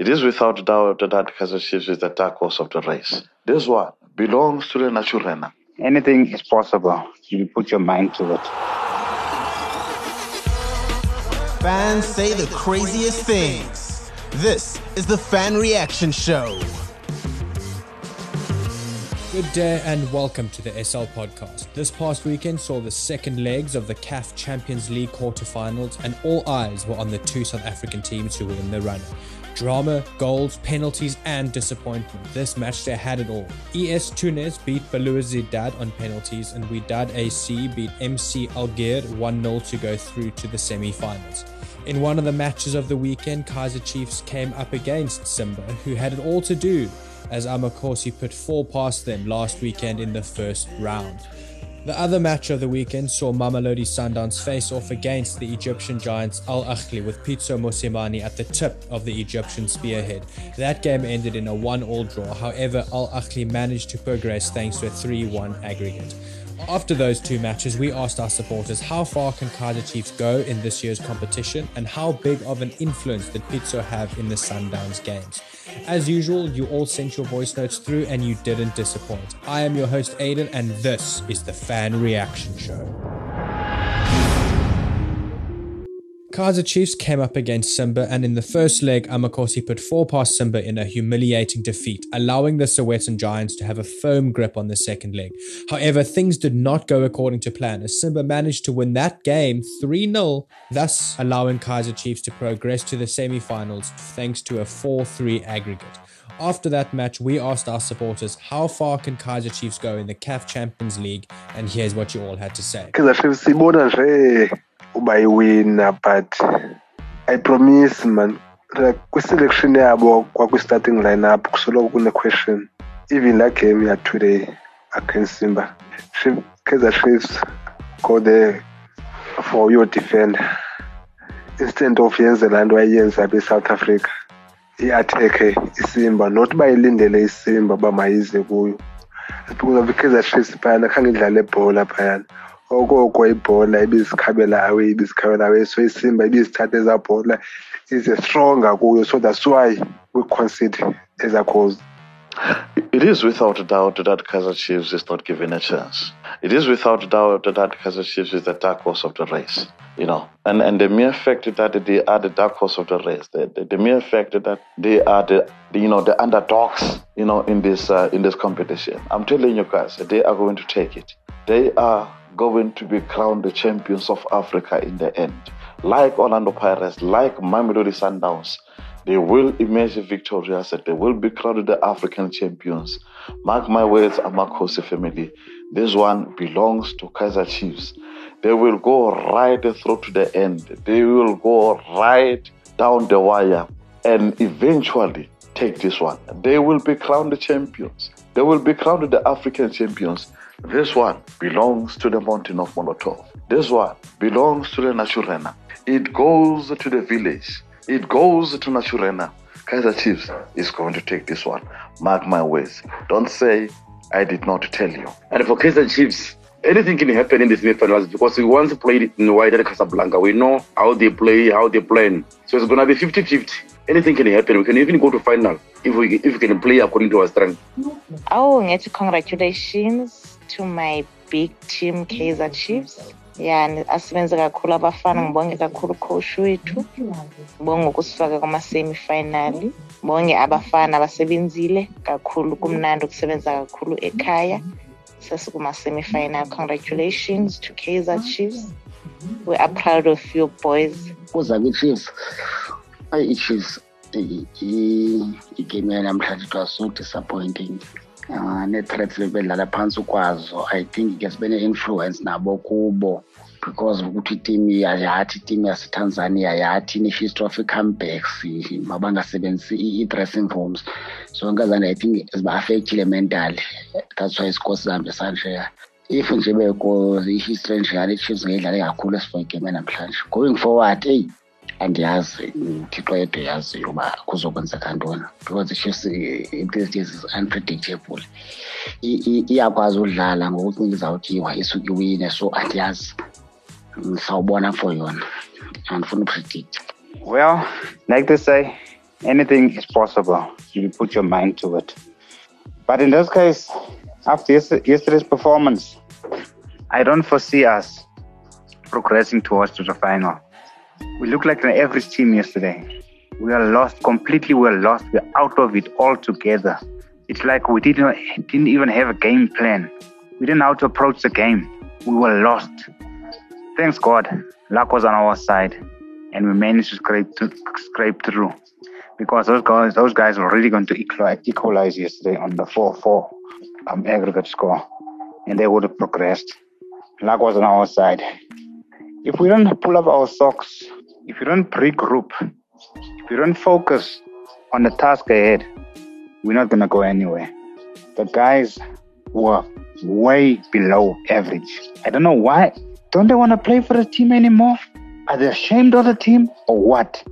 It is without doubt that Kaizer Chiefs is the dark horse of the race. This one belongs to the Naturena. Anything is possible. You put your mind to it. Fans say the craziest things. This is the Fan Reaction Show. Good day and welcome to the SL podcast. This past weekend saw the second legs of the CAF Champions League quarterfinals, and all eyes were on the two South African teams who were in the running. Drama, goals, penalties, and disappointment. This match they had it all. ES Tunis beat Belouizdad on penalties, and Wydad AC beat MC Alger 1 0 to go through to the semi finals. In one of the matches of the weekend, Kaizer Chiefs came up against Simba, who had it all to do, as Amakhosi put four past them last weekend in the first round. The other match of the weekend saw Mamelodi Sundowns face off against the Egyptian giants Al Ahly with Pitso Mosimane at the tip of the Egyptian spearhead. That game ended in a 1 all draw, however, Al Ahly managed to progress thanks to a 3 1 aggregate. After those two matches, we asked our supporters how far can Kaizer Chiefs go in this year's competition and how big of an influence did Pitso have in the Sundowns games. As usual, you all sent your voice notes through and you didn't disappoint. I am your host, Aiden, and this is the Fan Reaction Show. Kaizer Chiefs came up against Simba, and in the first leg, Amakhosi put four past Simba in a humiliating defeat, allowing the Sowetan Giants to have a firm grip on the second leg. However, things did not go according to plan, as Simba managed to win that game 3 0, thus allowing Kaizer Chiefs to progress to the semi finals thanks to a 4 3 aggregate. After that match, we asked our supporters how far can Kaizer Chiefs go in the CAF Champions League, and here's what you all had to say. Uba iwina but i promise man like kwi-selection yabo kwakwi-starting lineup kusoloko kune-question. Even that game ya today against simba kaizer chiefs go there for your defender instead of yenze laa nto wayenza be-south africa i-athekhe isimba not bayilindele isimba uba mayize kuyo. Because of i-kaizer chiefs phayana khange idlale ebhola phayana okoko ibhola ibizikhabela ibizikhabela so isimba ibizithatha ezaa bhola kuyo so that's why we concede It is without doubt that Kaizer Chiefs is not given a chance. It is without doubt that Kaizer Chiefs is the dark horse of the race, you know. And and the mere fact that they are the dark horse of the race, the, the, the mere fact that they are the, the, you know the underdogs, you know, in this uh, in this competition. I'm telling you guys, they are going to take it. They are going to be crowned the champions of Africa in the end. Like Orlando Pirates, like Mamelodi Sundowns, they will emerge victorious and they will be crowned the African champions. Mark my words, Amakhosi family. This one belongs to Kaizer Chiefs. They will go right through to the end. They will go right down the wire and eventually take this one. They will be crowned the champions. They will be crowned the African champions. This one belongs to the mountain of Molotov. This one belongs to the Naturena. It goes to the village. It goes to Naturena. Kaizer Chiefs is going to take this one. Mark my words. Don't say I did not tell you. And for Kaizer Chiefs, anything can happen in the semi-finals because we once played in Wydad Casablanca. We know how they play, how they plan. So it's gonna be 50-50. Anything can happen. We can even go to final if we if we can play according to our strength. Oh, ngiyathi congratulations to my big team Kaizer Chiefs. Yani asebenze kakhulu abafana ngibonge kakhulu coach wethu ngibonge ukusifaka kuma-semi final bonge abafana abasebenzile kakhulu kumnandi ukusebenza kakhulu ekhaya sesikuma-semi final congratulations to Kaizer Chiefs we are proud of you boys kuza kwi-chiefs ayi i-chiefs igame yanamhlanje it was so disappointing nee-threats bedlala phantsi kwazo. I think ke sibe ne-influence nabo kubo because ukuthi itimu yathi itimu yasetanzania yathi ine-history of i-comebacks mabangasebenzisi i-dressing rooms. Zonke zane i think ziba-affectile mentally. That's why isikolo sihambe sanjeya if nje beko i-history njeyana i-chiefs ngeyidlale kakhulu esifor igame yanamhlanje going forward eyi andiyazi thixo yedwa yaziyo uba kuzokwenzeka ntoni because i-chiefs these days is unpredictable iyakwazi udlala ngokucinga izawutyiwa so andiyazi for yona andifuna upredict Well, like they say, anything is possible. You put your mind to it. But in this case, after yesterday's performance, I don't foresee us progressing towards to the final. We look like an average team yesterday. We are lost completely. We are lost. We're out of it altogether. It's like we didn't didn't even have a game plan. We didn't know how to approach the game. We were lost. Thanks God, luck was on our side, and we managed to scrape to, scrape through. Because those guys, those guys were really going to equalize yesterday on the 4-4 um, aggregate score, and they would have progressed. Luck was on our side. If we don't pull up our socks, if you don't regroup, if you don't focus on the task ahead, we're not gonna go anywhere. The guys were way below average. I don't know why. Don't they want to play for the team anymore? Are they ashamed of the team or what?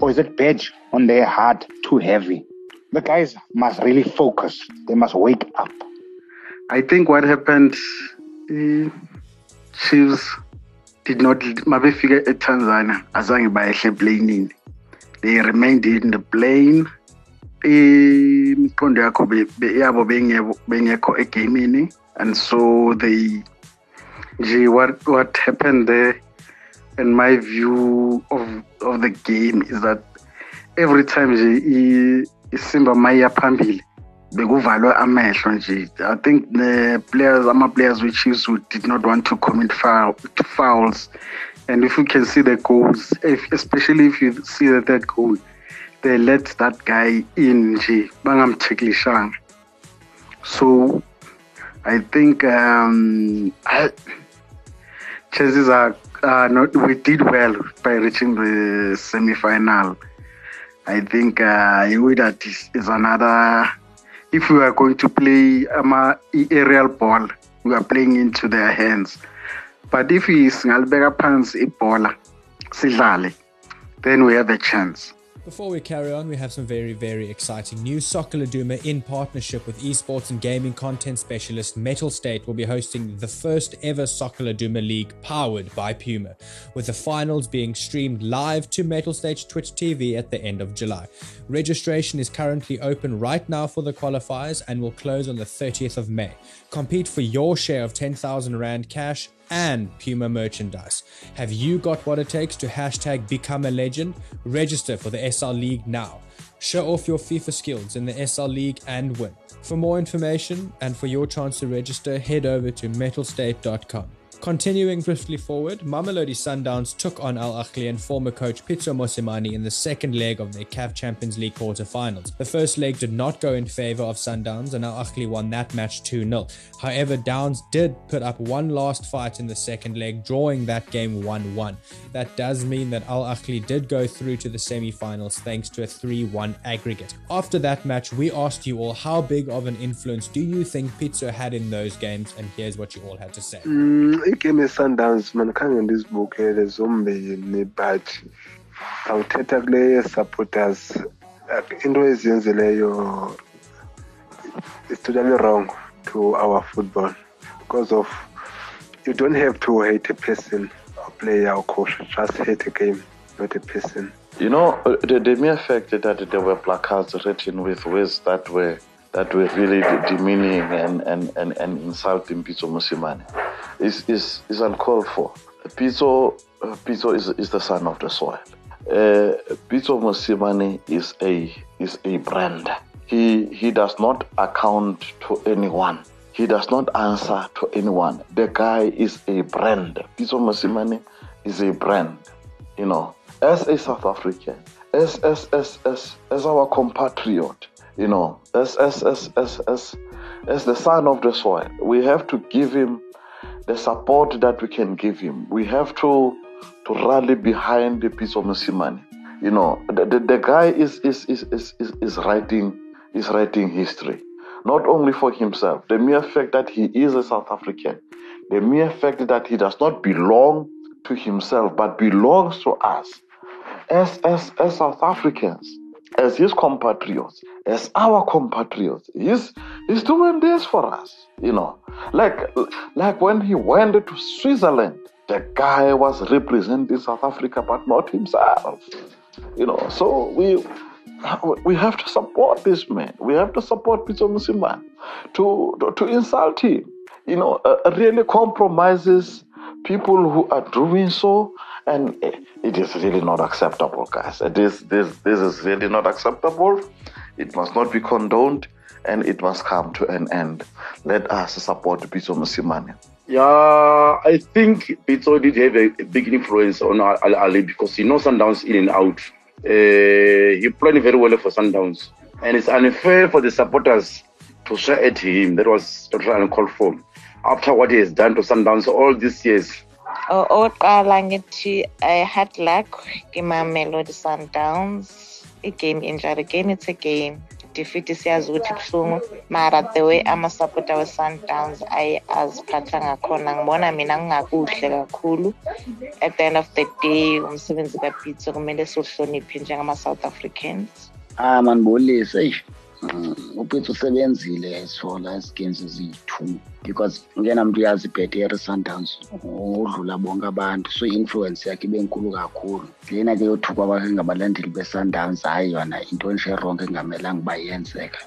Or is it badge on their heart too heavy? The guys must really focus. They must wake up. I think what happened, uh, Chiefs did not, mabefika eTanzania azange bayehle eplane they remained in the plane. Imiqondo yakho yabo bengekho egamini. And so they nje what what happened there and my view of of the game is that every time nje isimba mayiya phambili bekuvalwe amehlo nje. I think the players ama-players we-chiefs who did not want to commit foul, fouls. And if you can see the goals if, especially if you see the third goal they let that guy in nje bangamtacklishanga so i think um, I, chances are uh, not, we did well by reaching the semi-final. I think uh, is another if we are going to play um, uh, ama aerial ball we are playing into their hands. But if singalibeka phansi ibhola sidlale then we have a chance before we carry on, we have some very, very exciting news. Soccer Laduma, in partnership with esports and gaming content specialist Mettlestate, will be hosting the first ever Soccer Laduma League powered by Puma, with the finals being streamed live to Mettlestate's Twitch TV at the end of July. Registration is currently open right now for the qualifiers and will close on the 30th of May. Compete for your share of 10,000 Rand cash and Puma merchandise. Have you got what it takes to hashtag become a legend? Register for the SR League now. Show off your FIFA skills in the SR League and win. For more information and for your chance to register, head over to mettlestate.com. Continuing swiftly forward, Mamelodi Sundowns took on Al Ahly and former coach Pitso Mosimane in the second leg of their CAF Champions League quarter-finals. The first leg did not go in favour of Sundowns and Al Ahly won that match 2-0. However, Downs did put up one last fight in the second leg, drawing that game 1-1. That does mean that Al Ahly did go through to the semi-finals thanks to a 3-1 aggregate. After that match, we asked you all how big of an influence do you think Pitso had in those games, and here's what you all had to say. Mm, igame ye-sundowns man khange ndizibukele zombini but awuthetha kule supporters into eziyenzileyo is totally wrong to our football. Because of you don't have to hate a person or player or coach just hate a game not a person. You know the, the mere fact that there were placards written with words that were that were really demeaning and, and, and, and insulting Pitso Mosimane is, is, is uncalled for. Pitso, uh, Pitso is, is the son of the soil. Uh, Pitso Mosimane is a, is a brand. He, he does not account to anyone. He does not answer to anyone. The guy is a brand. Pitso Mosimane is a brand. You know, as a South African, as, as, as, as, as our compatriot, you know, as as as as as as the son of the soil, we have to give him the support that we can give him. We have to to rally behind the Pitso Mosimane. You know, the, the, the guy is is, is is is is writing is writing history. Not only for himself, the mere fact that he is a South African, the mere fact that he does not belong to himself but belongs to us as as as South Africans as his compatriots, as our compatriots. He's he's doing this for us, you know. Like like when he went to Switzerland, the guy was representing South Africa, but not himself. You know, so we we have to support this man. We have to support Pitso Mosimane. To, to, to insult him, you know, uh, really compromises people who are doing so, and it is really not acceptable, guys. This this this is really not acceptable. It must not be condoned, and it must come to an end. Let us support Pitso Mosimane. Yeah, I think Pitso did have a, big influence on Ahly because he knows Sundowns in and out. Uh, he played very well for Sundowns, and it's unfair for the supporters to swear at him. That was totally uncalled for. After what he has done to Sundowns all these years. oqala ngithi i had luck imamelodi sundowns. Igame injalo game it's a game. Defeat siyazi ukuthi buhlungu mara the way ama-supporter we-sundowns aye aziphatha ngakhona ngibona mina kungakuhle kakhulu. At the end of the day umsebenzi kapitso kumele siwuhloniphe njengama-south africans. Ah manibulise eyi mm, upitso usebenzile sola games eziyi-two because ngena mntu uyazi ibheteri sundowns udlula bonke abantu so i-influence yakhe ibe nkulu kakhulu. Lena ke yothukwa kwakhe ngabalandeli be-sundowns hayi yona into nje erongo engamelanga uba yenzeka.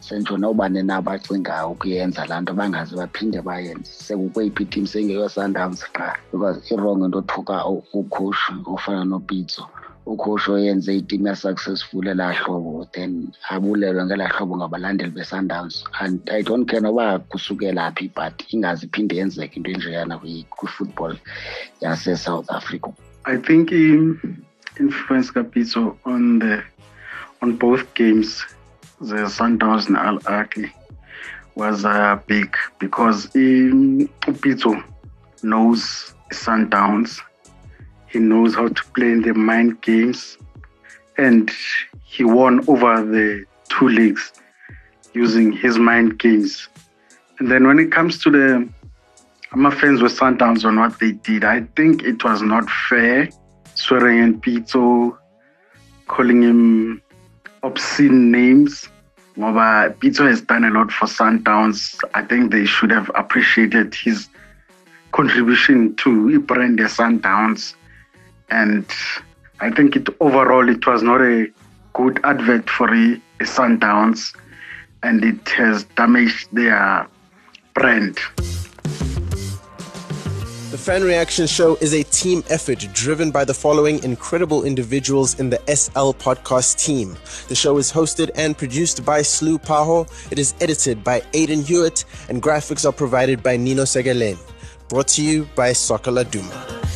Sentsho nobani na bacingayo ukuyenza laa nto bangaze baphinde bayenze. Sekukweyiphi itim sengeyo-sundowns qha because irongo into othuka ukhushi ofana nopitso. Ukhosho oyenze itimu yasuccessful elaa hlobo then abulelwe ngelaa hlobo ngabalandeli be-sundowns. And i don't care noba kusukela phi but ingaze iphinde yenzeke into enjeyana kwi-football yase-south africa. I think i-influence kapitso on the on both games the sundowns and al Ahly was uh, big because upitso knows sundowns he knows how to play in the mind games. And he won over the two leagues using his mind games. And then when it comes to the I'm fans with Sundowns on what they did, I think it was not fair. Swearing in Pitso, calling him obscene names. But Pitso has done a lot for Sundowns. I think they should have appreciated his contribution to brand the Sundowns and I think it overall it was not a good advert for the Sundowns, and it has damaged their brand. The Fan Reaction Show is a team effort driven by the following incredible individuals in the SL podcast team. The show is hosted and produced by Slu Paho. It is edited by Aidan Hewitt, and graphics are provided by Nino Segalen. Brought to you by Soccer Laduma.